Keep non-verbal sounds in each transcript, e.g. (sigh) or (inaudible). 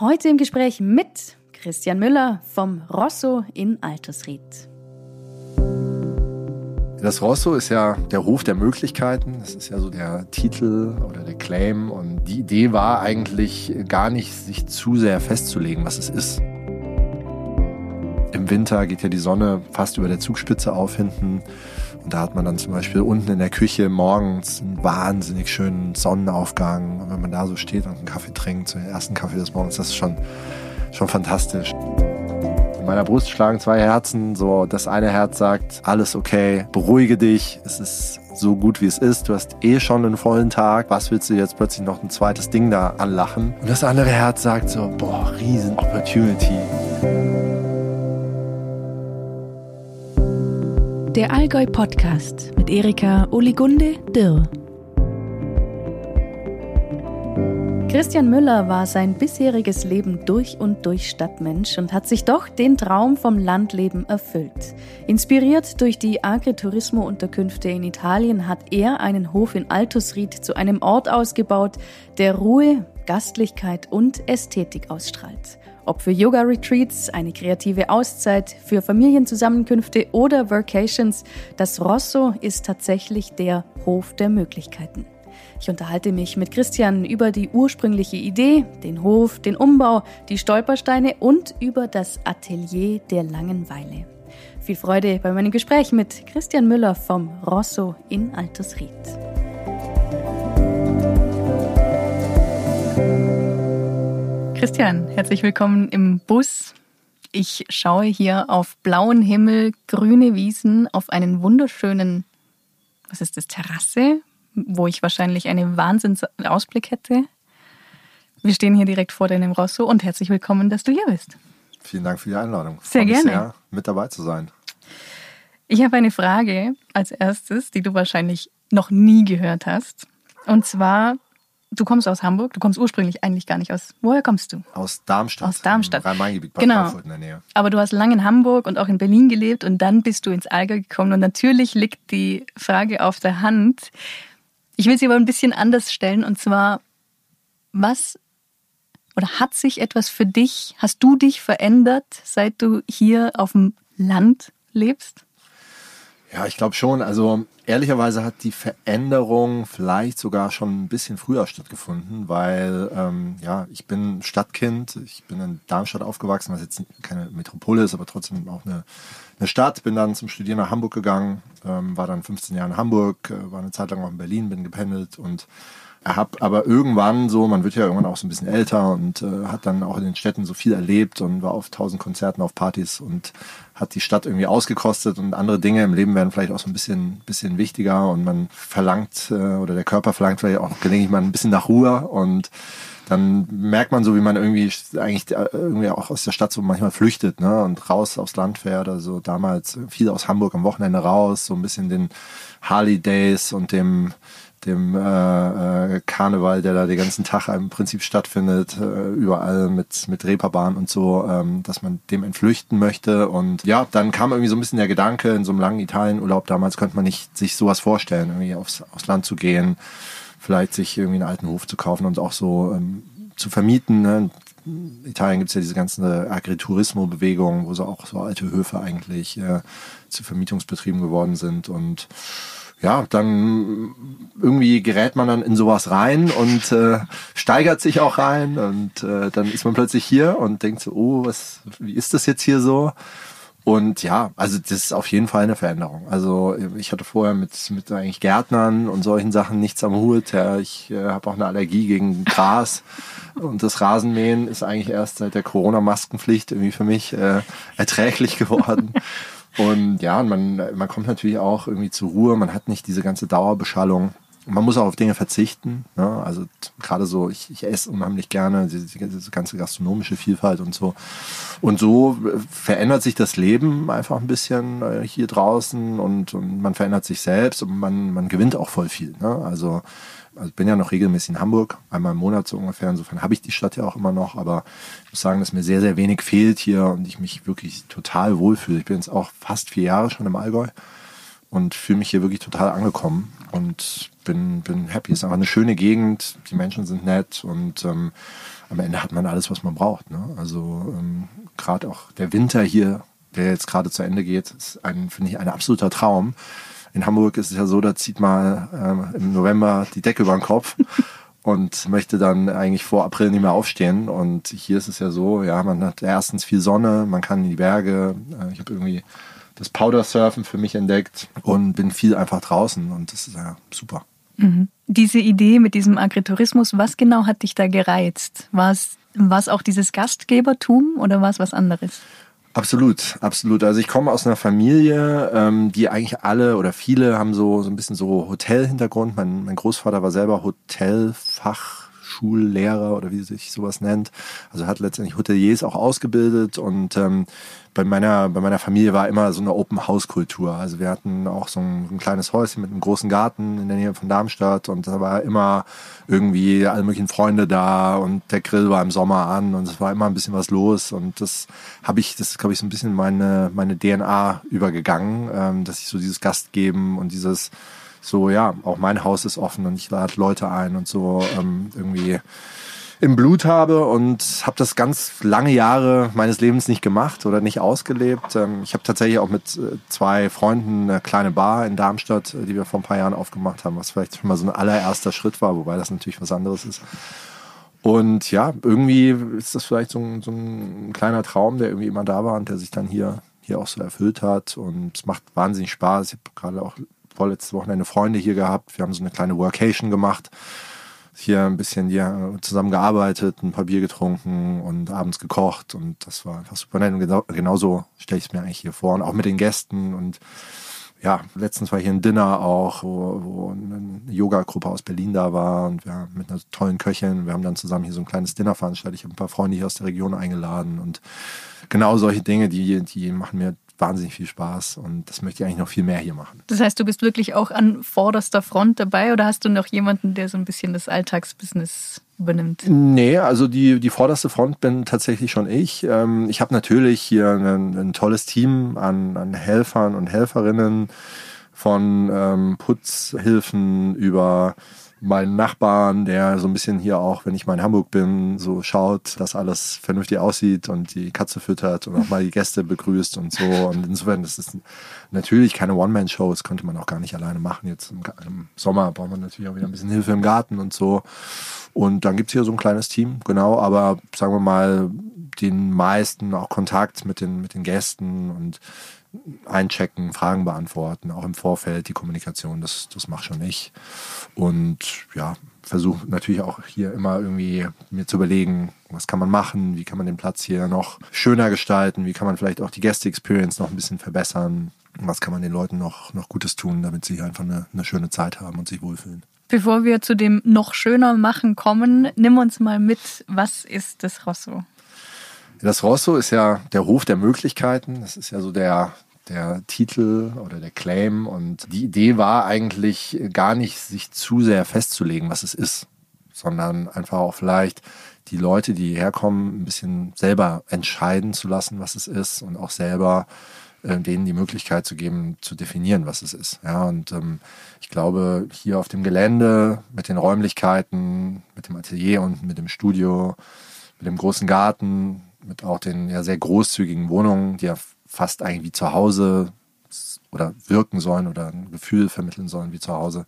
Heute im Gespräch mit Christian Müller vom Rosso in Altersried. Das Rosso ist ja der Hof der Möglichkeiten. Das ist ja so der Titel oder der Claim. Und die Idee war eigentlich gar nicht, sich zu sehr festzulegen, was es ist. Im Winter geht ja die Sonne fast über der Zugspitze auf hinten. Und da hat man dann zum Beispiel unten in der Küche morgens einen wahnsinnig schönen Sonnenaufgang. Und wenn man da so steht und einen Kaffee trinkt, so den ersten Kaffee des Morgens, das ist schon, schon fantastisch. In meiner Brust schlagen zwei Herzen. So, das eine Herz sagt, alles okay, beruhige dich, es ist so gut wie es ist. Du hast eh schon einen vollen Tag. Was willst du jetzt plötzlich noch ein zweites Ding da anlachen? Und das andere Herz sagt so, boah, riesen Opportunity. Der Allgäu Podcast mit Erika Oligunde Dirr. Christian Müller war sein bisheriges Leben durch und durch Stadtmensch und hat sich doch den Traum vom Landleben erfüllt. Inspiriert durch die Agriturismo-Unterkünfte in Italien hat er einen Hof in Altusried zu einem Ort ausgebaut, der Ruhe, Gastlichkeit und Ästhetik ausstrahlt. Ob für Yoga-Retreats, eine kreative Auszeit, für Familienzusammenkünfte oder Workations, das Rosso ist tatsächlich der Hof der Möglichkeiten. Ich unterhalte mich mit Christian über die ursprüngliche Idee, den Hof, den Umbau, die Stolpersteine und über das Atelier der Langenweile. Viel Freude bei meinem Gespräch mit Christian Müller vom Rosso in Altersried. Christian, herzlich willkommen im Bus. Ich schaue hier auf blauen Himmel, grüne Wiesen, auf einen wunderschönen, was ist das, Terrasse, wo ich wahrscheinlich einen Wahnsinnsausblick hätte. Wir stehen hier direkt vor deinem Rosso und herzlich willkommen, dass du hier bist. Vielen Dank für die Einladung. Sehr Freue gerne. Sehr, mit dabei zu sein. Ich habe eine Frage als erstes, die du wahrscheinlich noch nie gehört hast. Und zwar, Du kommst aus Hamburg, du kommst ursprünglich eigentlich gar nicht aus. Woher kommst du? Aus Darmstadt. Aus Darmstadt. Rhein-Main-Gebiet genau. Frankfurt in der Nähe. Aber du hast lange in Hamburg und auch in Berlin gelebt und dann bist du ins Allgäu gekommen. Und natürlich liegt die Frage auf der Hand. Ich will sie aber ein bisschen anders stellen und zwar, was oder hat sich etwas für dich, hast du dich verändert, seit du hier auf dem Land lebst? Ja, ich glaube schon. Also ehrlicherweise hat die Veränderung vielleicht sogar schon ein bisschen früher stattgefunden, weil ähm, ja, ich bin Stadtkind, ich bin in Darmstadt aufgewachsen, was jetzt keine Metropole ist, aber trotzdem auch eine, eine Stadt. Bin dann zum Studieren nach Hamburg gegangen, ähm, war dann 15 Jahre in Hamburg, äh, war eine Zeit lang auch in Berlin, bin gependelt und habe aber irgendwann so, man wird ja irgendwann auch so ein bisschen älter und äh, hat dann auch in den Städten so viel erlebt und war auf tausend Konzerten, auf Partys und hat die Stadt irgendwie ausgekostet und andere Dinge im Leben werden vielleicht auch so ein bisschen, bisschen wichtiger und man verlangt äh, oder der Körper verlangt vielleicht auch gelegentlich mal ein bisschen nach Ruhe und dann merkt man so, wie man irgendwie eigentlich äh, irgendwie auch aus der Stadt so manchmal flüchtet, ne, und raus aufs Land fährt. Also damals viel aus Hamburg am Wochenende raus, so ein bisschen den Harley Days und dem dem äh, äh, Karneval, der da den ganzen Tag im Prinzip stattfindet, äh, überall mit, mit Reeperbahn und so, ähm, dass man dem entflüchten möchte. Und ja, dann kam irgendwie so ein bisschen der Gedanke, in so einem langen Italienurlaub damals könnte man nicht sich sowas vorstellen, irgendwie aufs, aufs Land zu gehen, vielleicht sich irgendwie einen alten Hof zu kaufen und auch so ähm, zu vermieten. Ne? In Italien gibt es ja diese ganze Agriturismo-Bewegung, wo so auch so alte Höfe eigentlich äh, zu Vermietungsbetrieben geworden sind und ja, dann irgendwie gerät man dann in sowas rein und äh, steigert sich auch rein und äh, dann ist man plötzlich hier und denkt so, oh, was, wie ist das jetzt hier so? Und ja, also das ist auf jeden Fall eine Veränderung. Also ich hatte vorher mit, mit eigentlich Gärtnern und solchen Sachen nichts am Hut. Ja, ich äh, habe auch eine Allergie gegen Gras. Und das Rasenmähen ist eigentlich erst seit der Corona-Maskenpflicht irgendwie für mich äh, erträglich geworden. Und ja, man, man kommt natürlich auch irgendwie zur Ruhe, man hat nicht diese ganze Dauerbeschallung. Man muss auch auf Dinge verzichten. Ne? Also gerade so, ich, ich esse unheimlich gerne diese, diese ganze gastronomische Vielfalt und so. Und so verändert sich das Leben einfach ein bisschen äh, hier draußen und, und man verändert sich selbst und man, man gewinnt auch voll viel. Ne? Also also ich bin ja noch regelmäßig in Hamburg, einmal im Monat so ungefähr. Insofern habe ich die Stadt ja auch immer noch, aber ich muss sagen, dass mir sehr, sehr wenig fehlt hier und ich mich wirklich total wohlfühle. Ich bin jetzt auch fast vier Jahre schon im Allgäu und fühle mich hier wirklich total angekommen und bin, bin happy. Es ist einfach eine schöne Gegend, die Menschen sind nett und ähm, am Ende hat man alles, was man braucht. Ne? Also ähm, gerade auch der Winter hier, der jetzt gerade zu Ende geht, ist finde ich, ein absoluter Traum. In Hamburg ist es ja so, da zieht man ähm, im November die Decke über den Kopf (laughs) und möchte dann eigentlich vor April nicht mehr aufstehen. Und hier ist es ja so, ja, man hat erstens viel Sonne, man kann in die Berge. Äh, ich habe irgendwie das Powder-Surfen für mich entdeckt und bin viel einfach draußen und das ist ja super. Mhm. Diese Idee mit diesem Agritourismus, was genau hat dich da gereizt? War es, war es auch dieses Gastgebertum oder war es was anderes? Absolut, absolut. Also ich komme aus einer Familie, ähm, die eigentlich alle oder viele haben so, so ein bisschen so Hotelhintergrund. Mein, mein Großvater war selber Hotelfach Schullehrer oder wie sich sowas nennt. Also hat letztendlich Hoteliers auch ausgebildet und ähm, bei meiner, bei meiner Familie war immer so eine Open-House-Kultur. Also wir hatten auch so ein, ein, kleines Häuschen mit einem großen Garten in der Nähe von Darmstadt und da war immer irgendwie alle möglichen Freunde da und der Grill war im Sommer an und es war immer ein bisschen was los und das habe ich, das glaube ich so ein bisschen meine, meine DNA übergegangen, ähm, dass ich so dieses Gastgeben und dieses so, ja, auch mein Haus ist offen und ich lade Leute ein und so ähm, irgendwie im Blut habe und habe das ganz lange Jahre meines Lebens nicht gemacht oder nicht ausgelebt. Ähm, ich habe tatsächlich auch mit äh, zwei Freunden eine kleine Bar in Darmstadt, äh, die wir vor ein paar Jahren aufgemacht haben, was vielleicht schon mal so ein allererster Schritt war, wobei das natürlich was anderes ist. Und ja, irgendwie ist das vielleicht so ein, so ein kleiner Traum, der irgendwie immer da war und der sich dann hier, hier auch so erfüllt hat. Und es macht wahnsinnig Spaß. Ich habe gerade auch vorletztes Wochenende Freunde hier gehabt. Wir haben so eine kleine Workation gemacht. Hier ein bisschen hier zusammen gearbeitet, ein paar Bier getrunken und abends gekocht. Und das war einfach super nett. Und genau, genauso stelle ich es mir eigentlich hier vor. Und auch mit den Gästen. Und ja, letztens war hier ein Dinner auch, wo, wo eine Yoga-Gruppe aus Berlin da war und wir mit einer tollen Köchin. Wir haben dann zusammen hier so ein kleines Dinner veranstaltet. Ich habe ein paar Freunde hier aus der Region eingeladen und genau solche Dinge, die, die machen mir wahnsinnig viel Spaß und das möchte ich eigentlich noch viel mehr hier machen. Das heißt, du bist wirklich auch an vorderster Front dabei oder hast du noch jemanden, der so ein bisschen das Alltagsbusiness übernimmt? Nee, also die, die vorderste Front bin tatsächlich schon ich. Ähm, ich habe natürlich hier ein, ein, tolles Team an, an Helfern und Helferinnen von ähm, Putzhilfen über meinen Nachbarn, der so ein bisschen hier auch, wenn ich mal in Hamburg bin, so schaut, dass alles vernünftig aussieht und die Katze füttert und auch mal die Gäste begrüßt und so. Und insofern, das ist natürlich keine One-Man-Show, das könnte man auch gar nicht alleine machen. Jetzt im, im, Sommer braucht man natürlich auch wieder ein bisschen Hilfe im Garten und so. Und dann gibt's hier so ein kleines Team, genau, aber sagen wir mal, den meisten auch Kontakt mit den, mit den Gästen und einchecken, Fragen beantworten, auch im Vorfeld die Kommunikation, das, das mache schon ich. Und ja, versuche natürlich auch hier immer irgendwie mir zu überlegen, was kann man machen, wie kann man den Platz hier noch schöner gestalten, wie kann man vielleicht auch die Gäste-Experience noch ein bisschen verbessern, was kann man den Leuten noch, noch Gutes tun, damit sie hier einfach eine, eine schöne Zeit haben und sich wohlfühlen. Bevor wir zu dem noch schöner machen kommen, nimm uns mal mit, was ist das Rosso? Das Rosso ist ja der Hof der Möglichkeiten. Das ist ja so der, der Titel oder der Claim. Und die Idee war eigentlich gar nicht, sich zu sehr festzulegen, was es ist, sondern einfach auch vielleicht die Leute, die herkommen, ein bisschen selber entscheiden zu lassen, was es ist und auch selber äh, denen die Möglichkeit zu geben, zu definieren, was es ist. Ja, und ähm, ich glaube, hier auf dem Gelände mit den Räumlichkeiten, mit dem Atelier und mit dem Studio, mit dem großen Garten, mit auch den ja sehr großzügigen Wohnungen, die ja fast eigentlich wie zu Hause oder wirken sollen oder ein Gefühl vermitteln sollen wie zu Hause.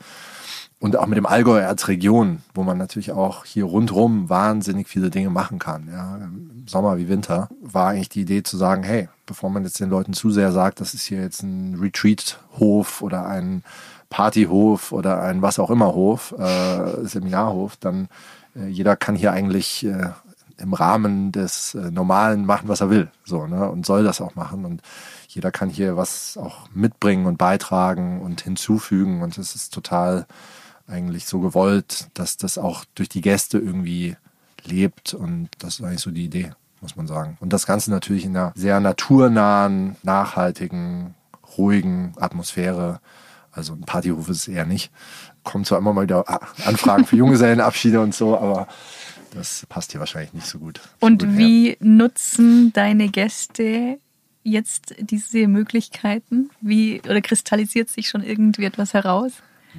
Und auch mit dem Allgäu als Region, wo man natürlich auch hier rundherum wahnsinnig viele Dinge machen kann. Ja, Sommer wie Winter war eigentlich die Idee zu sagen, hey, bevor man jetzt den Leuten zu sehr sagt, das ist hier jetzt ein Retreat-Hof oder ein Partyhof oder ein was auch immer Hof, äh, Seminarhof, dann äh, jeder kann hier eigentlich äh, im Rahmen des äh, Normalen machen, was er will. So, ne? Und soll das auch machen. Und jeder kann hier was auch mitbringen und beitragen und hinzufügen. Und es ist total eigentlich so gewollt, dass das auch durch die Gäste irgendwie lebt. Und das ist eigentlich so die Idee, muss man sagen. Und das Ganze natürlich in einer sehr naturnahen, nachhaltigen, ruhigen Atmosphäre. Also ein Partyhof ist es eher nicht. Kommt zwar immer mal wieder Anfragen für Junggesellenabschiede und so, aber das passt hier wahrscheinlich nicht so gut. Und wie nutzen deine Gäste jetzt diese Möglichkeiten? Wie oder kristallisiert sich schon irgendwie etwas heraus?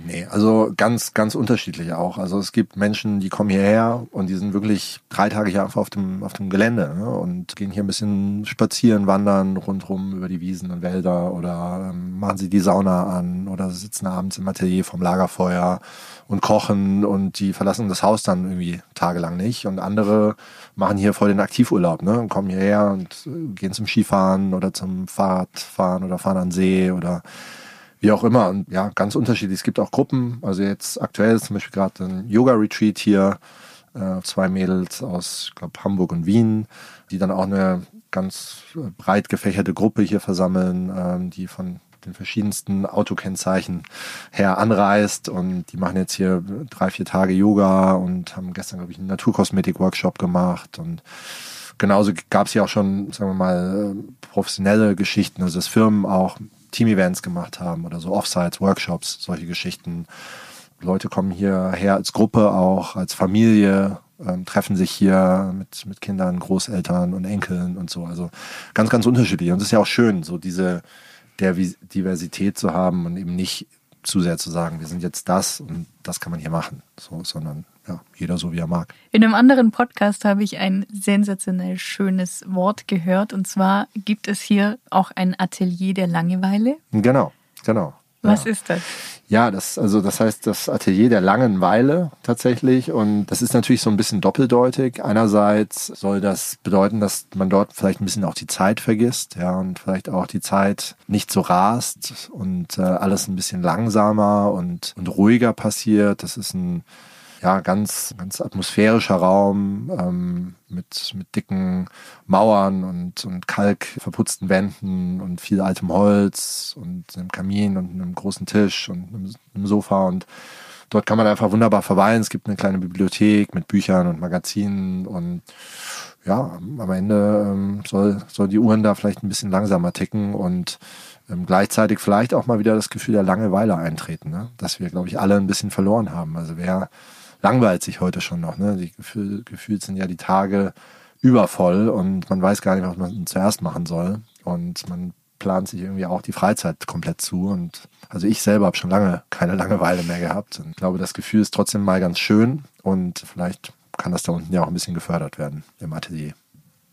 Nee, also ganz, ganz unterschiedlich auch. Also es gibt Menschen, die kommen hierher und die sind wirklich drei Tage hier einfach auf dem, auf dem Gelände ne? und gehen hier ein bisschen spazieren, wandern rundherum über die Wiesen und Wälder oder ähm, machen sie die Sauna an oder sitzen abends im Atelier vom Lagerfeuer und kochen und die verlassen das Haus dann irgendwie tagelang nicht. Und andere machen hier voll den Aktivurlaub, ne? Und kommen hierher und äh, gehen zum Skifahren oder zum Fahrradfahren oder fahren an See oder wie auch immer. Und ja, ganz unterschiedlich. Es gibt auch Gruppen. Also jetzt aktuell ist zum Beispiel gerade ein Yoga-Retreat hier. Äh, zwei Mädels aus, glaube, Hamburg und Wien, die dann auch eine ganz breit gefächerte Gruppe hier versammeln, ähm, die von den verschiedensten Autokennzeichen her anreist und die machen jetzt hier drei, vier Tage Yoga und haben gestern, glaube ich, einen Naturkosmetik-Workshop gemacht und genauso gab es hier auch schon, sagen wir mal, professionelle Geschichten, also dass Firmen auch Team-Events gemacht haben oder so Offsites, Workshops, solche Geschichten. Leute kommen hierher als Gruppe auch, als Familie, ähm, treffen sich hier mit, mit Kindern, Großeltern und Enkeln und so. Also ganz, ganz unterschiedlich. Und es ist ja auch schön, so diese Diversität zu haben und eben nicht zu sehr zu sagen, wir sind jetzt das und das kann man hier machen, so, sondern ja, jeder so wie er mag. In einem anderen Podcast habe ich ein sensationell schönes Wort gehört und zwar gibt es hier auch ein Atelier der Langeweile. Genau, genau. Was ja. ist das? Ja, das, also das heißt das Atelier der langen Weile tatsächlich. Und das ist natürlich so ein bisschen doppeldeutig. Einerseits soll das bedeuten, dass man dort vielleicht ein bisschen auch die Zeit vergisst, ja, und vielleicht auch die Zeit nicht so rast und äh, alles ein bisschen langsamer und, und ruhiger passiert. Das ist ein ja, ganz, ganz atmosphärischer Raum ähm, mit, mit dicken Mauern und, und Kalk verputzten Wänden und viel altem Holz und einem Kamin und einem großen Tisch und einem, einem Sofa und dort kann man einfach wunderbar verweilen. Es gibt eine kleine Bibliothek mit Büchern und Magazinen und ja, am Ende ähm, soll, soll die Uhren da vielleicht ein bisschen langsamer ticken und ähm, gleichzeitig vielleicht auch mal wieder das Gefühl der Langeweile eintreten, ne? dass wir, glaube ich, alle ein bisschen verloren haben. Also wer langweilt sich heute schon noch. Ne? Die Gefühl, gefühlt sind ja die Tage übervoll und man weiß gar nicht, was man zuerst machen soll. Und man plant sich irgendwie auch die Freizeit komplett zu. Und also ich selber habe schon lange keine Langeweile mehr gehabt. Und ich glaube, das Gefühl ist trotzdem mal ganz schön und vielleicht kann das da unten ja auch ein bisschen gefördert werden im Atelier.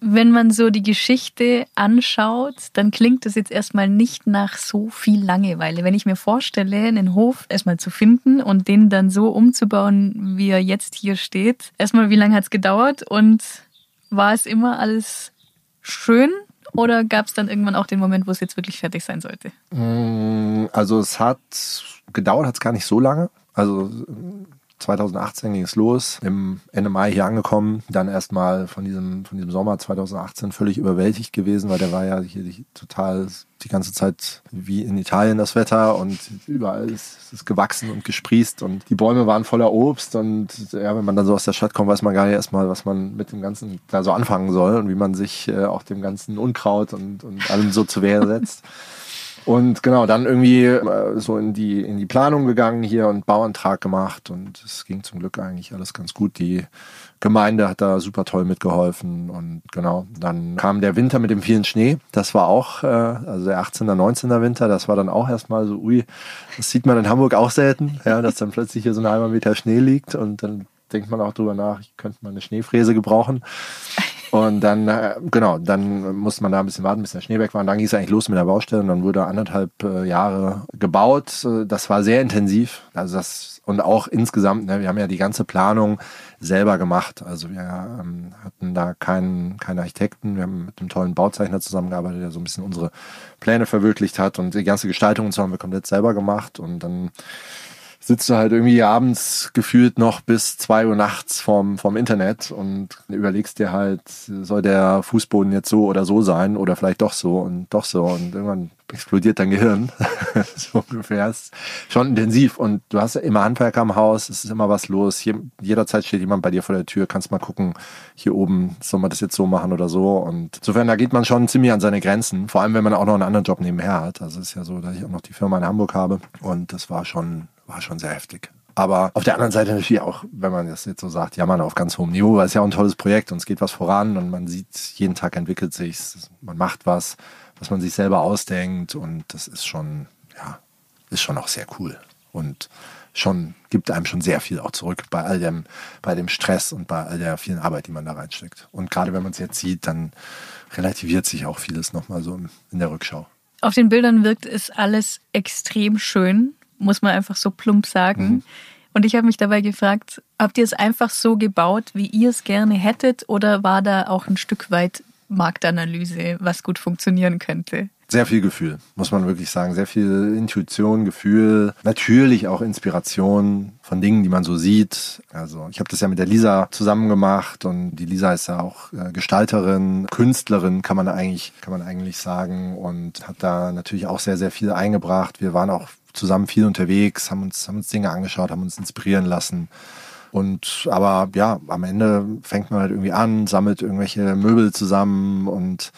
Wenn man so die Geschichte anschaut, dann klingt das jetzt erstmal nicht nach so viel Langeweile. Wenn ich mir vorstelle, einen Hof erstmal zu finden und den dann so umzubauen, wie er jetzt hier steht. Erstmal, wie lange hat es gedauert und war es immer alles schön oder gab es dann irgendwann auch den Moment, wo es jetzt wirklich fertig sein sollte? Mm, also es hat gedauert, hat es gar nicht so lange. Also 2018 ging es los, im Ende Mai hier angekommen, dann erstmal von diesem, von diesem Sommer 2018 völlig überwältigt gewesen, weil der war ja hier total die ganze Zeit wie in Italien das Wetter und überall ist es gewachsen und gesprießt und die Bäume waren voller Obst und ja, wenn man dann so aus der Stadt kommt, weiß man gar nicht erstmal, was man mit dem Ganzen da so anfangen soll und wie man sich äh, auch dem ganzen Unkraut und, und allem so zu Wehr setzt. (laughs) Und genau, dann irgendwie äh, so in die, in die Planung gegangen hier und Bauantrag gemacht und es ging zum Glück eigentlich alles ganz gut. Die Gemeinde hat da super toll mitgeholfen und genau, dann kam der Winter mit dem vielen Schnee. Das war auch, äh, also der 18er, 19er Winter, das war dann auch erstmal so, ui, das sieht man in Hamburg auch selten, ja, dass dann plötzlich hier so ein halber Meter Schnee liegt und dann denkt man auch drüber nach, ich könnte mal eine Schneefräse gebrauchen. Und dann, äh, genau, dann musste man da ein bisschen warten, bis der Schnee weg war. Und dann ging es eigentlich los mit der Baustelle und dann wurde anderthalb äh, Jahre gebaut. Äh, das war sehr intensiv. Also das, und auch insgesamt, ne, wir haben ja die ganze Planung selber gemacht. Also wir ähm, hatten da keinen, keinen Architekten. Wir haben mit einem tollen Bauzeichner zusammengearbeitet, der so ein bisschen unsere Pläne verwirklicht hat. Und die ganze Gestaltung und so haben wir komplett selber gemacht. Und dann sitzt du halt irgendwie abends gefühlt noch bis zwei Uhr nachts vorm, vorm Internet und überlegst dir halt, soll der Fußboden jetzt so oder so sein oder vielleicht doch so und doch so und irgendwann explodiert dein Gehirn. (laughs) so ungefähr. Ist schon intensiv und du hast ja immer Handwerker am Haus, es ist immer was los. Hier, jederzeit steht jemand bei dir vor der Tür, kannst mal gucken, hier oben soll man das jetzt so machen oder so und insofern, da geht man schon ziemlich an seine Grenzen, vor allem wenn man auch noch einen anderen Job nebenher hat. Also es ist ja so, dass ich auch noch die Firma in Hamburg habe und das war schon war schon sehr heftig. Aber auf der anderen Seite natürlich auch, wenn man das jetzt so sagt, ja man auf ganz hohem Niveau, weil es ja auch ein tolles Projekt und es geht was voran und man sieht, jeden Tag entwickelt sich, man macht was, was man sich selber ausdenkt und das ist schon, ja, ist schon auch sehr cool und schon, gibt einem schon sehr viel auch zurück bei all dem, bei dem Stress und bei all der vielen Arbeit, die man da reinsteckt. Und gerade wenn man es jetzt sieht, dann relativiert sich auch vieles nochmal so in der Rückschau. Auf den Bildern wirkt es alles extrem schön, muss man einfach so plump sagen. Mhm. Und ich habe mich dabei gefragt, habt ihr es einfach so gebaut, wie ihr es gerne hättet, oder war da auch ein Stück weit Marktanalyse, was gut funktionieren könnte? Sehr viel Gefühl, muss man wirklich sagen. Sehr viel Intuition, Gefühl, natürlich auch Inspiration von Dingen, die man so sieht. Also ich habe das ja mit der Lisa zusammen gemacht und die Lisa ist ja auch äh, Gestalterin, Künstlerin, kann man eigentlich, kann man eigentlich sagen und hat da natürlich auch sehr, sehr viel eingebracht. Wir waren auch zusammen viel unterwegs, haben uns, haben uns Dinge angeschaut, haben uns inspirieren lassen. Und aber ja, am Ende fängt man halt irgendwie an, sammelt irgendwelche Möbel zusammen und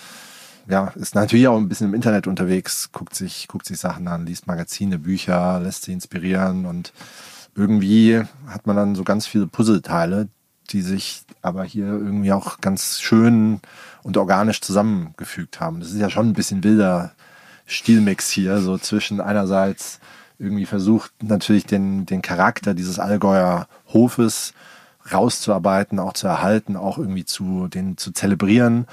ja, ist natürlich auch ein bisschen im Internet unterwegs, guckt sich, guckt sich Sachen an, liest Magazine, Bücher, lässt sich inspirieren und irgendwie hat man dann so ganz viele Puzzleteile, die sich aber hier irgendwie auch ganz schön und organisch zusammengefügt haben. Das ist ja schon ein bisschen wilder Stilmix hier, so zwischen einerseits irgendwie versucht natürlich den, den Charakter dieses Allgäuer Hofes rauszuarbeiten, auch zu erhalten, auch irgendwie zu, den zu zelebrieren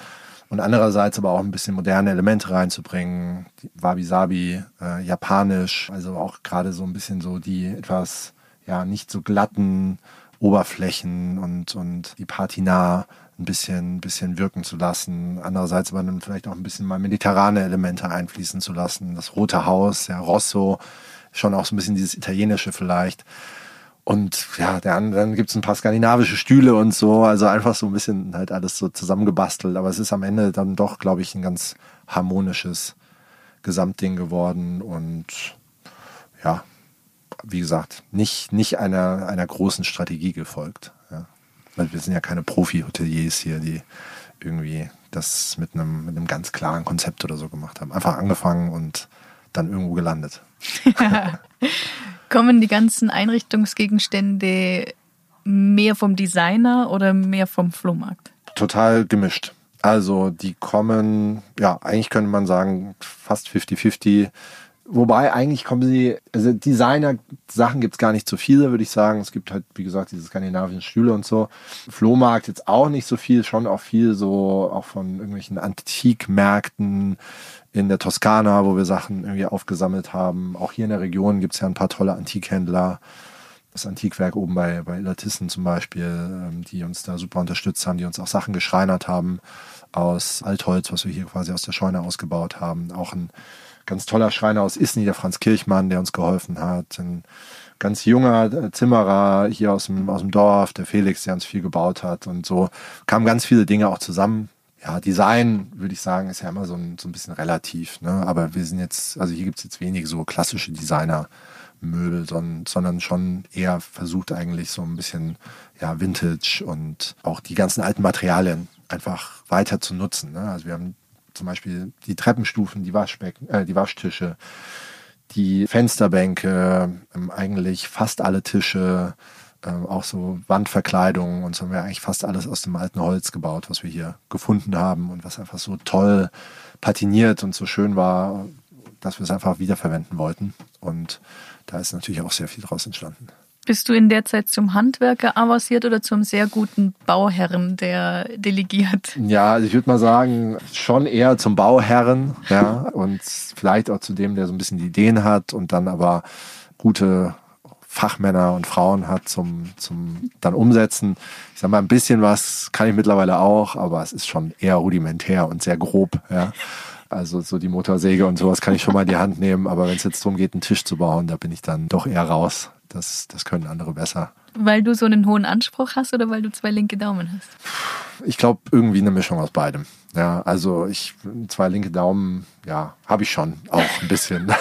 und andererseits aber auch ein bisschen moderne Elemente reinzubringen, Wabi-Sabi, äh, japanisch, also auch gerade so ein bisschen so die etwas, ja, nicht so glatten Oberflächen und, und die Patina ein bisschen, bisschen wirken zu lassen. Andererseits aber dann vielleicht auch ein bisschen mal mediterrane Elemente einfließen zu lassen. Das Rote Haus, ja, Rosso, schon auch so ein bisschen dieses Italienische vielleicht. Und ja, dann, gibt es ein paar skandinavische Stühle und so. Also einfach so ein bisschen halt alles so zusammengebastelt. Aber es ist am Ende dann doch, glaube ich, ein ganz harmonisches Gesamtding geworden. Und ja, wie gesagt, nicht, nicht einer, einer großen Strategie gefolgt. Ja. Weil wir sind ja keine Profi-Hoteliers hier, die irgendwie das mit einem, mit einem ganz klaren Konzept oder so gemacht haben. Einfach angefangen und dann irgendwo gelandet. (laughs) Kommen die ganzen Einrichtungsgegenstände mehr vom Designer oder mehr vom Flohmarkt? Total gemischt. Also die kommen, ja, eigentlich könnte man sagen, fast 50-50. Wobei eigentlich kommen sie, also Designer-Sachen gibt es gar nicht so viele, würde ich sagen. Es gibt halt, wie gesagt, diese skandinavischen Stühle und so. Flohmarkt jetzt auch nicht so viel, schon auch viel so, auch von irgendwelchen Antikmärkten, in der Toskana, wo wir Sachen irgendwie aufgesammelt haben. Auch hier in der Region gibt es ja ein paar tolle Antikhändler. Das Antikwerk oben bei, bei Illertissen zum Beispiel, ähm, die uns da super unterstützt haben, die uns auch Sachen geschreinert haben aus Altholz, was wir hier quasi aus der Scheune ausgebaut haben. Auch ein ganz toller Schreiner aus Isny, der Franz Kirchmann, der uns geholfen hat. Ein ganz junger äh, Zimmerer hier aus dem, aus dem Dorf, der Felix, der uns viel gebaut hat. Und so kamen ganz viele Dinge auch zusammen ja, Design, würde ich sagen, ist ja immer so ein, so ein bisschen relativ. Ne? Aber wir sind jetzt, also hier gibt es jetzt wenig so klassische Designermöbel, sondern, sondern schon eher versucht eigentlich so ein bisschen ja, Vintage und auch die ganzen alten Materialien einfach weiter zu nutzen. Ne? Also wir haben zum Beispiel die Treppenstufen, die Waschbecken, äh, die Waschtische, die Fensterbänke, ähm, eigentlich fast alle Tische, äh, auch so Wandverkleidungen und so haben wir eigentlich fast alles aus dem alten Holz gebaut, was wir hier gefunden haben und was einfach so toll patiniert und so schön war, dass wir es einfach wiederverwenden wollten. Und da ist natürlich auch sehr viel draus entstanden. Bist du in der Zeit zum Handwerker avanciert oder zum sehr guten Bauherren, der delegiert? Ja, also ich würde mal sagen, schon eher zum Bauherren, ja, und vielleicht auch zu dem, der so ein bisschen die Ideen hat und dann aber gute Fachmänner und Frauen hat zum, zum dann umsetzen. Ich sag mal, ein bisschen was kann ich mittlerweile auch, aber es ist schon eher rudimentär und sehr grob, ja. Also so die Motorsäge und sowas kann ich schon mal in die Hand nehmen, aber wenn es jetzt darum geht, einen Tisch zu bauen, da bin ich dann doch eher raus. Das, das können andere besser. Weil du so einen hohen Anspruch hast oder weil du zwei linke Daumen hast? Ich glaube, irgendwie eine Mischung aus beidem. Ja, also ich, zwei linke Daumen, ja, habe ich schon, auch ein bisschen.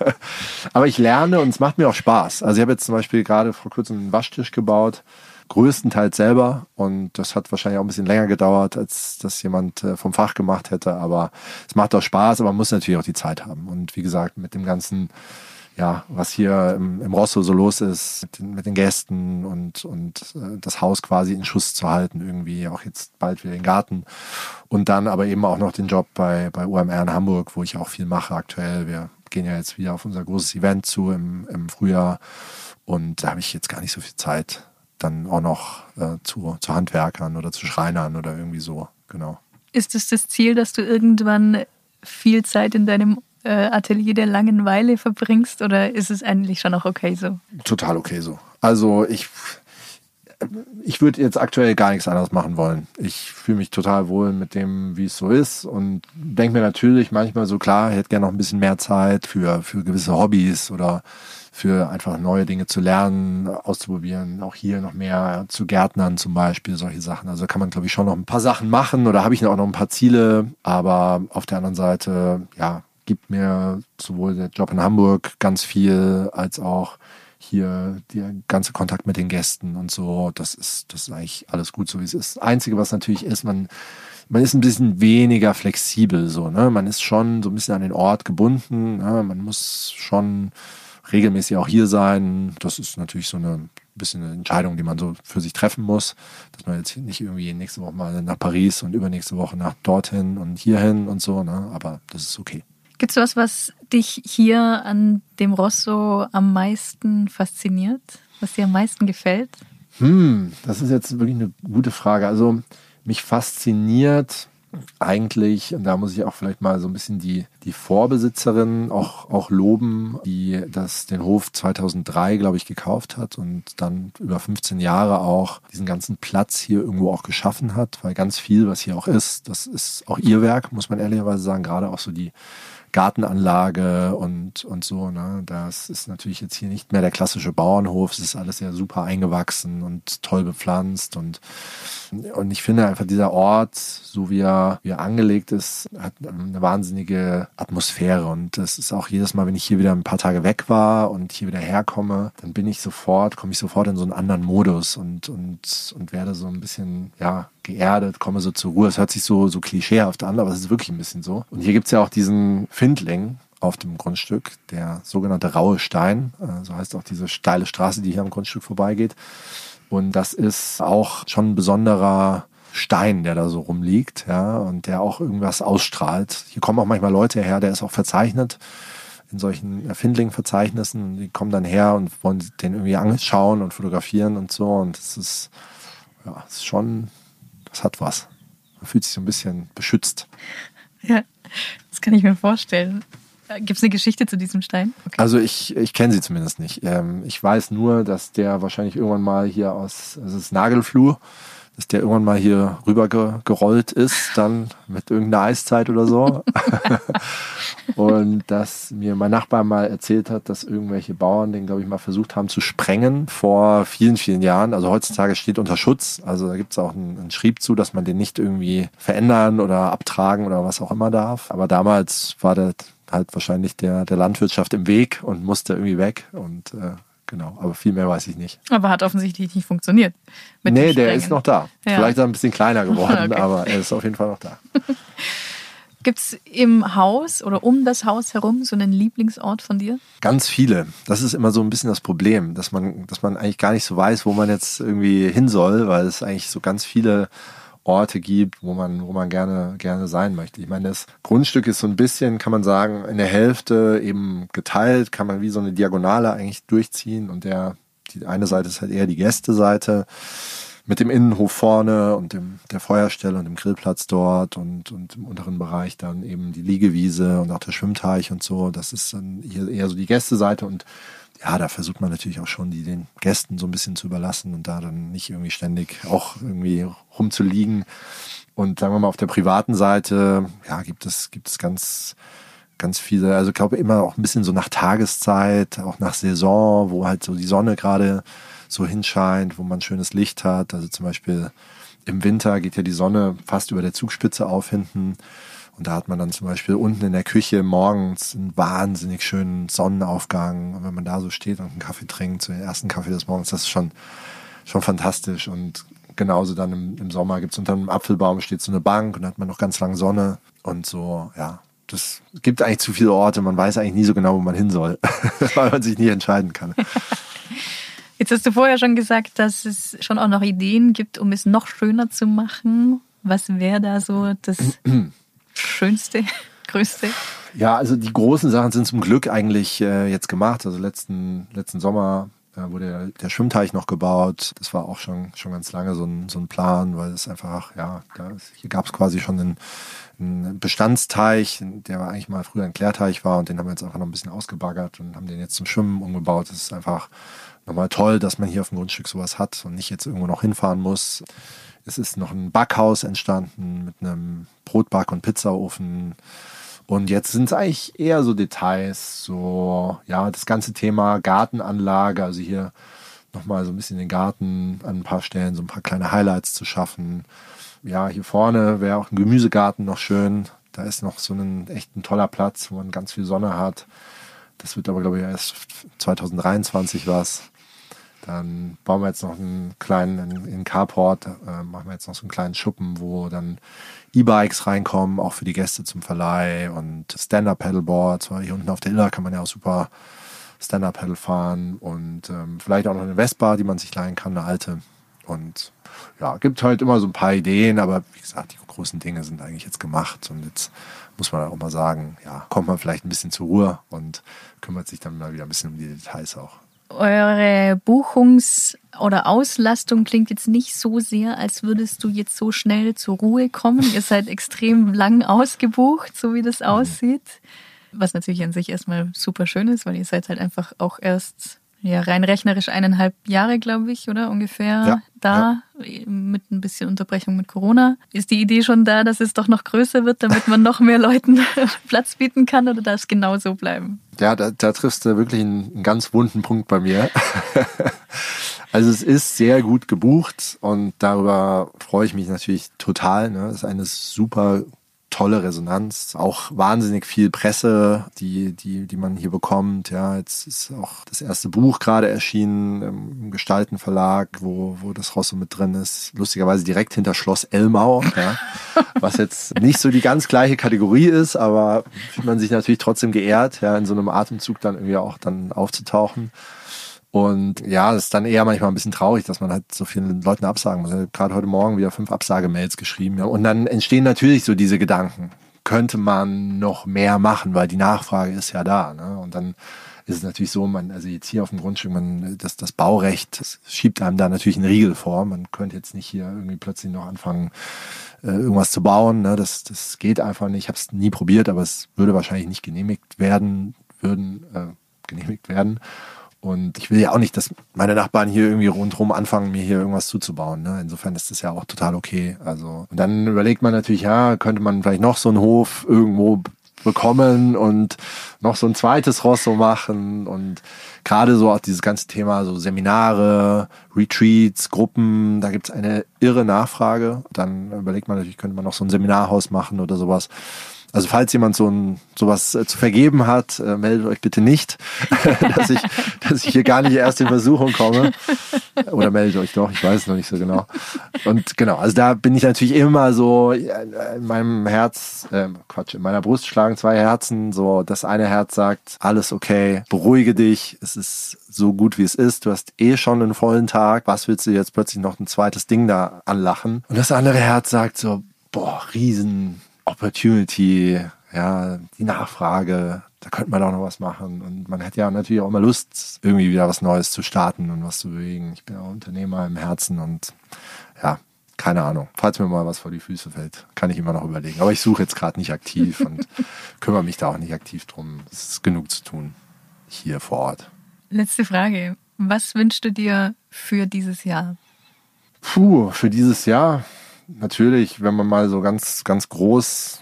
(laughs) Aber ich lerne und es macht mir auch Spaß. Also ich habe jetzt zum Beispiel gerade vor kurzem einen Waschtisch gebaut, größtenteils selber und das hat wahrscheinlich auch ein bisschen länger gedauert, als das jemand äh, vom Fach gemacht hätte. Aber es macht auch Spaß, aber man muss natürlich auch die Zeit haben. Und wie gesagt, mit dem ganzen ja, was hier im, im Rosso so los ist mit den, mit den Gästen und, und äh, das Haus quasi in Schuss zu halten, irgendwie auch jetzt bald wieder den Garten. Und dann aber eben auch noch den Job bei, bei UMR in Hamburg, wo ich auch viel mache aktuell. Wir gehen ja jetzt wieder auf unser großes Event zu im, im Frühjahr. Und da habe ich jetzt gar nicht so viel Zeit, dann auch noch äh, zu, zu Handwerkern oder zu Schreinern oder irgendwie so. Genau. Ist es das Ziel, dass du irgendwann viel Zeit in deinem Atelier der Langenweile verbringst oder ist es eigentlich schon auch okay so? Total okay so. Also ich, ich würde jetzt aktuell gar nichts anderes machen wollen. Ich fühle mich total wohl mit dem, wie es so ist und denke mir natürlich manchmal so, klar, ich hätte gerne noch ein bisschen mehr Zeit für, für gewisse Hobbys oder für einfach neue Dinge zu lernen, auszuprobieren, auch hier noch mehr zu Gärtnern zum Beispiel, solche Sachen. Also kann man, glaube ich, schon noch ein paar Sachen machen oder habe ich auch noch ein paar Ziele, aber auf der anderen Seite, ja, gibt mir sowohl der Job in Hamburg ganz viel, als auch hier der ganze Kontakt mit den Gästen und so. Das ist, das ist eigentlich alles gut so, wie es ist. Das Einzige, was natürlich ist, man, man ist ein bisschen weniger flexibel, so, ne? Man ist schon so ein bisschen an den Ort gebunden, ne? Man muss schon regelmäßig auch hier sein. Das ist natürlich so eine bisschen eine Entscheidung, die man so für sich treffen muss, dass man jetzt nicht irgendwie nächste Woche mal nach Paris und übernächste Woche nach dorthin und hierhin und so, ne? Aber das ist okay. Gibt es was, was dich hier an dem Rosso am meisten fasziniert? Was dir am meisten gefällt? Hm, das ist jetzt wirklich eine gute Frage. Also mich fasziniert eigentlich, und da muss ich auch vielleicht mal so ein bisschen die, die Vorbesitzerin auch, auch loben, die das den Hof 2003, glaube ich, gekauft hat und dann über 15 Jahre auch diesen ganzen Platz hier irgendwo auch geschaffen hat, weil ganz viel, was hier auch ist, das ist auch ihr Werk, muss man ehrlicherweise sagen, gerade auch so die Gartenanlage und, und so. Ne? Das ist natürlich jetzt hier nicht mehr der klassische Bauernhof. Es ist alles ja super eingewachsen und toll bepflanzt. Und, und ich finde einfach dieser Ort, so wie er, wie er angelegt ist, hat eine wahnsinnige Atmosphäre. Und das ist auch jedes Mal, wenn ich hier wieder ein paar Tage weg war und hier wieder herkomme, dann bin ich sofort, komme ich sofort in so einen anderen Modus und, und, und werde so ein bisschen, ja, geerdet, komme so zur Ruhe. Es hört sich so, so klischeehaft an, aber es ist wirklich ein bisschen so. Und hier gibt's ja auch diesen Findling auf dem Grundstück, der sogenannte raue Stein. Äh, so heißt auch diese steile Straße, die hier am Grundstück vorbeigeht. Und das ist auch schon ein besonderer Stein, der da so rumliegt, ja, und der auch irgendwas ausstrahlt. Hier kommen auch manchmal Leute her, der ist auch verzeichnet in solchen Findling-Verzeichnissen. Die kommen dann her und wollen den irgendwie anschauen und fotografieren und so. Und es ist, ja, es ist schon das hat was. Man fühlt sich so ein bisschen beschützt. Ja, das kann ich mir vorstellen. Äh, Gibt es eine Geschichte zu diesem Stein? Okay. Also ich, ich kenne sie zumindest nicht. Ähm, ich weiß nur, dass der wahrscheinlich irgendwann mal hier aus, also es ist Nagelfluh, dass der irgendwann mal hier rüber gerollt ist, dann mit irgendeiner Eiszeit oder so. (laughs) und dass mir mein Nachbar mal erzählt hat, dass irgendwelche Bauern den, glaube ich, mal versucht haben zu sprengen vor vielen, vielen Jahren. Also heutzutage steht unter Schutz. Also da gibt es auch einen, einen Schrieb zu, dass man den nicht irgendwie verändern oder abtragen oder was auch immer darf. Aber damals war der halt wahrscheinlich der, der Landwirtschaft im Weg und musste irgendwie weg. Und äh, Genau, aber viel mehr weiß ich nicht. Aber hat offensichtlich nicht funktioniert. Mit nee, der ist noch da. Ja. Vielleicht ist er ein bisschen kleiner (laughs) geworden, okay. aber er ist auf jeden Fall noch da. (laughs) Gibt es im Haus oder um das Haus herum so einen Lieblingsort von dir? Ganz viele. Das ist immer so ein bisschen das Problem, dass man, dass man eigentlich gar nicht so weiß, wo man jetzt irgendwie hin soll, weil es eigentlich so ganz viele Orte gibt, wo man, wo man gerne, gerne sein möchte. Ich meine, das Grundstück ist so ein bisschen, kann man sagen, in der Hälfte eben geteilt, kann man wie so eine Diagonale eigentlich durchziehen und der, die eine Seite ist halt eher die Gästeseite mit dem Innenhof vorne und dem, der Feuerstelle und dem Grillplatz dort und, und im unteren Bereich dann eben die Liegewiese und auch der Schwimmteich und so. Das ist dann hier eher so die Gästeseite und ja, da versucht man natürlich auch schon, die den Gästen so ein bisschen zu überlassen und da dann nicht irgendwie ständig auch irgendwie rumzuliegen. Und sagen wir mal, auf der privaten Seite, ja, gibt es, gibt es ganz, ganz viele, also ich glaube immer auch ein bisschen so nach Tageszeit, auch nach Saison, wo halt so die Sonne gerade so hinscheint, wo man schönes Licht hat. Also zum Beispiel im Winter geht ja die Sonne fast über der Zugspitze auf hinten. Und da hat man dann zum Beispiel unten in der Küche morgens einen wahnsinnig schönen Sonnenaufgang. Und wenn man da so steht und einen Kaffee trinkt, so den ersten Kaffee des Morgens, das ist schon, schon fantastisch. Und genauso dann im, im Sommer gibt es unter einem Apfelbaum steht so eine Bank und hat man noch ganz lange Sonne. Und so, ja, das gibt eigentlich zu viele Orte. Man weiß eigentlich nie so genau, wo man hin soll, (laughs) weil man sich nie entscheiden kann. (laughs) Jetzt hast du vorher schon gesagt, dass es schon auch noch Ideen gibt, um es noch schöner zu machen. Was wäre da so das Schönste, (laughs) Größte? Ja, also die großen Sachen sind zum Glück eigentlich äh, jetzt gemacht. Also letzten, letzten Sommer äh, wurde der, der, Schwimmteich noch gebaut. Das war auch schon, schon ganz lange so ein, so ein Plan, weil es einfach, ja, da, hier gab es quasi schon einen, einen Bestandsteich, der war eigentlich mal früher ein Klärteich war und den haben wir jetzt einfach noch ein bisschen ausgebaggert und haben den jetzt zum Schwimmen umgebaut. Das ist einfach nochmal toll, dass man hier auf dem Grundstück sowas hat und nicht jetzt irgendwo noch hinfahren muss. Es ist noch ein Backhaus entstanden mit einem Brotback- und Pizzaofen. Und jetzt sind es eigentlich eher so Details, so, ja, das ganze Thema Gartenanlage, also hier nochmal so ein bisschen den Garten an ein paar Stellen, so ein paar kleine Highlights zu schaffen. Ja, hier vorne wäre auch ein Gemüsegarten noch schön. Da ist noch so ein echt ein toller Platz, wo man ganz viel Sonne hat. Das wird aber, glaube ich, erst 2023 was. Dann bauen wir jetzt noch einen kleinen, in, Carport, äh, machen wir jetzt noch so einen kleinen Schuppen, wo dann E-Bikes reinkommen, auch für die Gäste zum Verleih und Stand-Up-Pedalboards, hier unten auf der Iller kann man ja auch super Stand-Up-Pedal fahren und ähm, vielleicht auch noch eine Vespa, die man sich leihen kann, eine alte. Und ja, gibt halt immer so ein paar Ideen, aber wie gesagt, die großen Dinge sind eigentlich jetzt gemacht und jetzt muss man auch mal sagen, ja, kommt man vielleicht ein bisschen zur Ruhe und kümmert sich dann mal wieder ein bisschen um die Details auch eure Buchungs- oder Auslastung klingt jetzt nicht so sehr, als würdest du jetzt so schnell zur Ruhe kommen. Ihr seid extrem lang ausgebucht, so wie das mhm. aussieht. Was natürlich an sich erstmal super schön ist, weil ihr seid halt einfach auch erst ja, rein rechnerisch eineinhalb Jahre, glaube ich, oder ungefähr ja, da, ja. mit ein bisschen Unterbrechung mit Corona. Ist die Idee schon da, dass es doch noch größer wird, damit man noch mehr Leuten (laughs) Platz bieten kann oder darf es genau so bleiben? Ja, da, da triffst du wirklich einen, einen ganz wunden Punkt bei mir. (laughs) also es ist sehr gut gebucht und darüber freue ich mich natürlich total. Ne? Das ist eine super tolle Resonanz, auch wahnsinnig viel Presse, die, die, die man hier bekommt. Ja, jetzt ist auch das erste Buch gerade erschienen im Gestalten Verlag, wo, wo das Rosso mit drin ist. Lustigerweise direkt hinter Schloss Elmau, ja, (laughs) was jetzt nicht so die ganz gleiche Kategorie ist, aber fühlt man sich natürlich trotzdem geehrt, ja, in so einem Atemzug dann irgendwie auch dann aufzutauchen. Und ja, es ist dann eher manchmal ein bisschen traurig, dass man halt so vielen Leuten absagen muss. Ich habe gerade heute Morgen wieder fünf Absagemails geschrieben. Ja. Und dann entstehen natürlich so diese Gedanken. Könnte man noch mehr machen, weil die Nachfrage ist ja da. Ne? Und dann ist es natürlich so, man, also jetzt hier auf dem Grundstück, man, das, das Baurecht das schiebt einem da natürlich einen Riegel vor. Man könnte jetzt nicht hier irgendwie plötzlich noch anfangen, äh, irgendwas zu bauen. Ne? Das, das geht einfach nicht. Ich habe es nie probiert, aber es würde wahrscheinlich nicht genehmigt werden, würden äh, genehmigt werden. Und ich will ja auch nicht, dass meine Nachbarn hier irgendwie rundherum anfangen, mir hier irgendwas zuzubauen. Ne? Insofern ist das ja auch total okay. Also und dann überlegt man natürlich, ja, könnte man vielleicht noch so einen Hof irgendwo bekommen und noch so ein zweites Rosso machen und gerade so auch dieses ganze Thema so Seminare, Retreats, Gruppen, da gibt's eine irre Nachfrage. Dann überlegt man natürlich, könnte man noch so ein Seminarhaus machen oder sowas. Also falls jemand so ein sowas äh, zu vergeben hat, äh, meldet euch bitte nicht, (laughs) dass ich, dass ich hier gar nicht erst in Versuchung komme. Oder meldet euch doch, ich weiß es noch nicht so genau. Und genau, also da bin ich natürlich immer so in meinem Herz, äh, Quatsch, in meiner Brust schlagen zwei Herzen. So, das eine Herz sagt, alles okay, beruhige dich, es ist so gut wie es ist. Du hast eh schon einen vollen Tag. Was willst du jetzt plötzlich noch ein zweites Ding da anlachen? Und das andere Herz sagt so, boah, riesen Opportunity, ja, die Nachfrage, da könnte man auch noch was machen. Und man hat ja natürlich auch immer Lust, irgendwie wieder was Neues zu starten und was zu bewegen. Ich bin auch Unternehmer im Herzen und ja, keine Ahnung. Falls mir mal was vor die Füße fällt, kann ich immer noch überlegen. Aber ich suche jetzt gerade nicht aktiv und (laughs) kümmere mich da auch nicht aktiv drum. Es ist genug zu tun hier vor Ort. Letzte Frage. Was wünschst du dir für dieses Jahr? Puh, für dieses Jahr natürlich, wenn man mal so ganz, ganz groß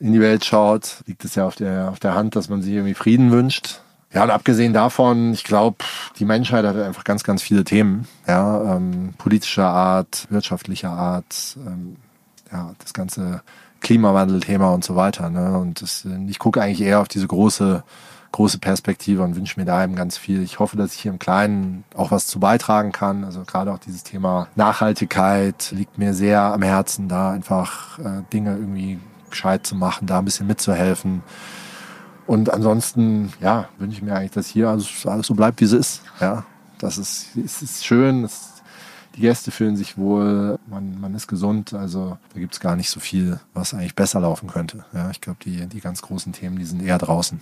in die Welt schaut, liegt es ja auf der, auf der Hand, dass man sich irgendwie Frieden wünscht. Ja, und abgesehen davon, ich glaube, die Menschheit hat einfach ganz, ganz viele Themen, ja, ähm, politischer Art, wirtschaftlicher Art, ähm, ja, das ganze Klimawandelthema und so weiter. Ne? Und das, ich gucke eigentlich eher auf diese große große Perspektive und wünsche mir da eben ganz viel. Ich hoffe, dass ich hier im Kleinen auch was zu beitragen kann. Also gerade auch dieses Thema Nachhaltigkeit liegt mir sehr am Herzen, da einfach äh, Dinge irgendwie gescheit zu machen, da ein bisschen mitzuhelfen. Und ansonsten, ja, wünsche ich mir eigentlich, dass hier alles, alles so bleibt, wie es ist. Ja, das ist, es ist schön, es, die Gäste fühlen sich wohl, man, man ist gesund, also da gibt es gar nicht so viel, was eigentlich besser laufen könnte. Ja, ich glaube, die, die ganz großen Themen, die sind eher draußen,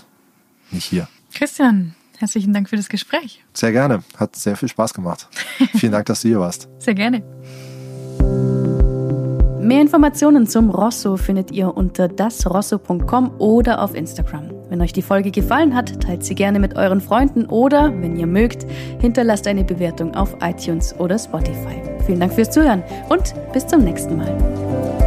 nicht hier. Christian, herzlichen Dank für das Gespräch. Sehr gerne, hat sehr viel Spaß gemacht. Vielen Dank, dass du hier warst. (laughs) Sehr gerne. Mehr Informationen zum Rosso findet ihr unter dasrosso.com oder auf Instagram. Wenn euch die Folge gefallen hat, teilt sie gerne mit euren Freunden oder, wenn ihr mögt, hinterlasst eine Bewertung auf iTunes oder Spotify. Vielen Dank fürs Zuhören und bis zum nächsten Mal.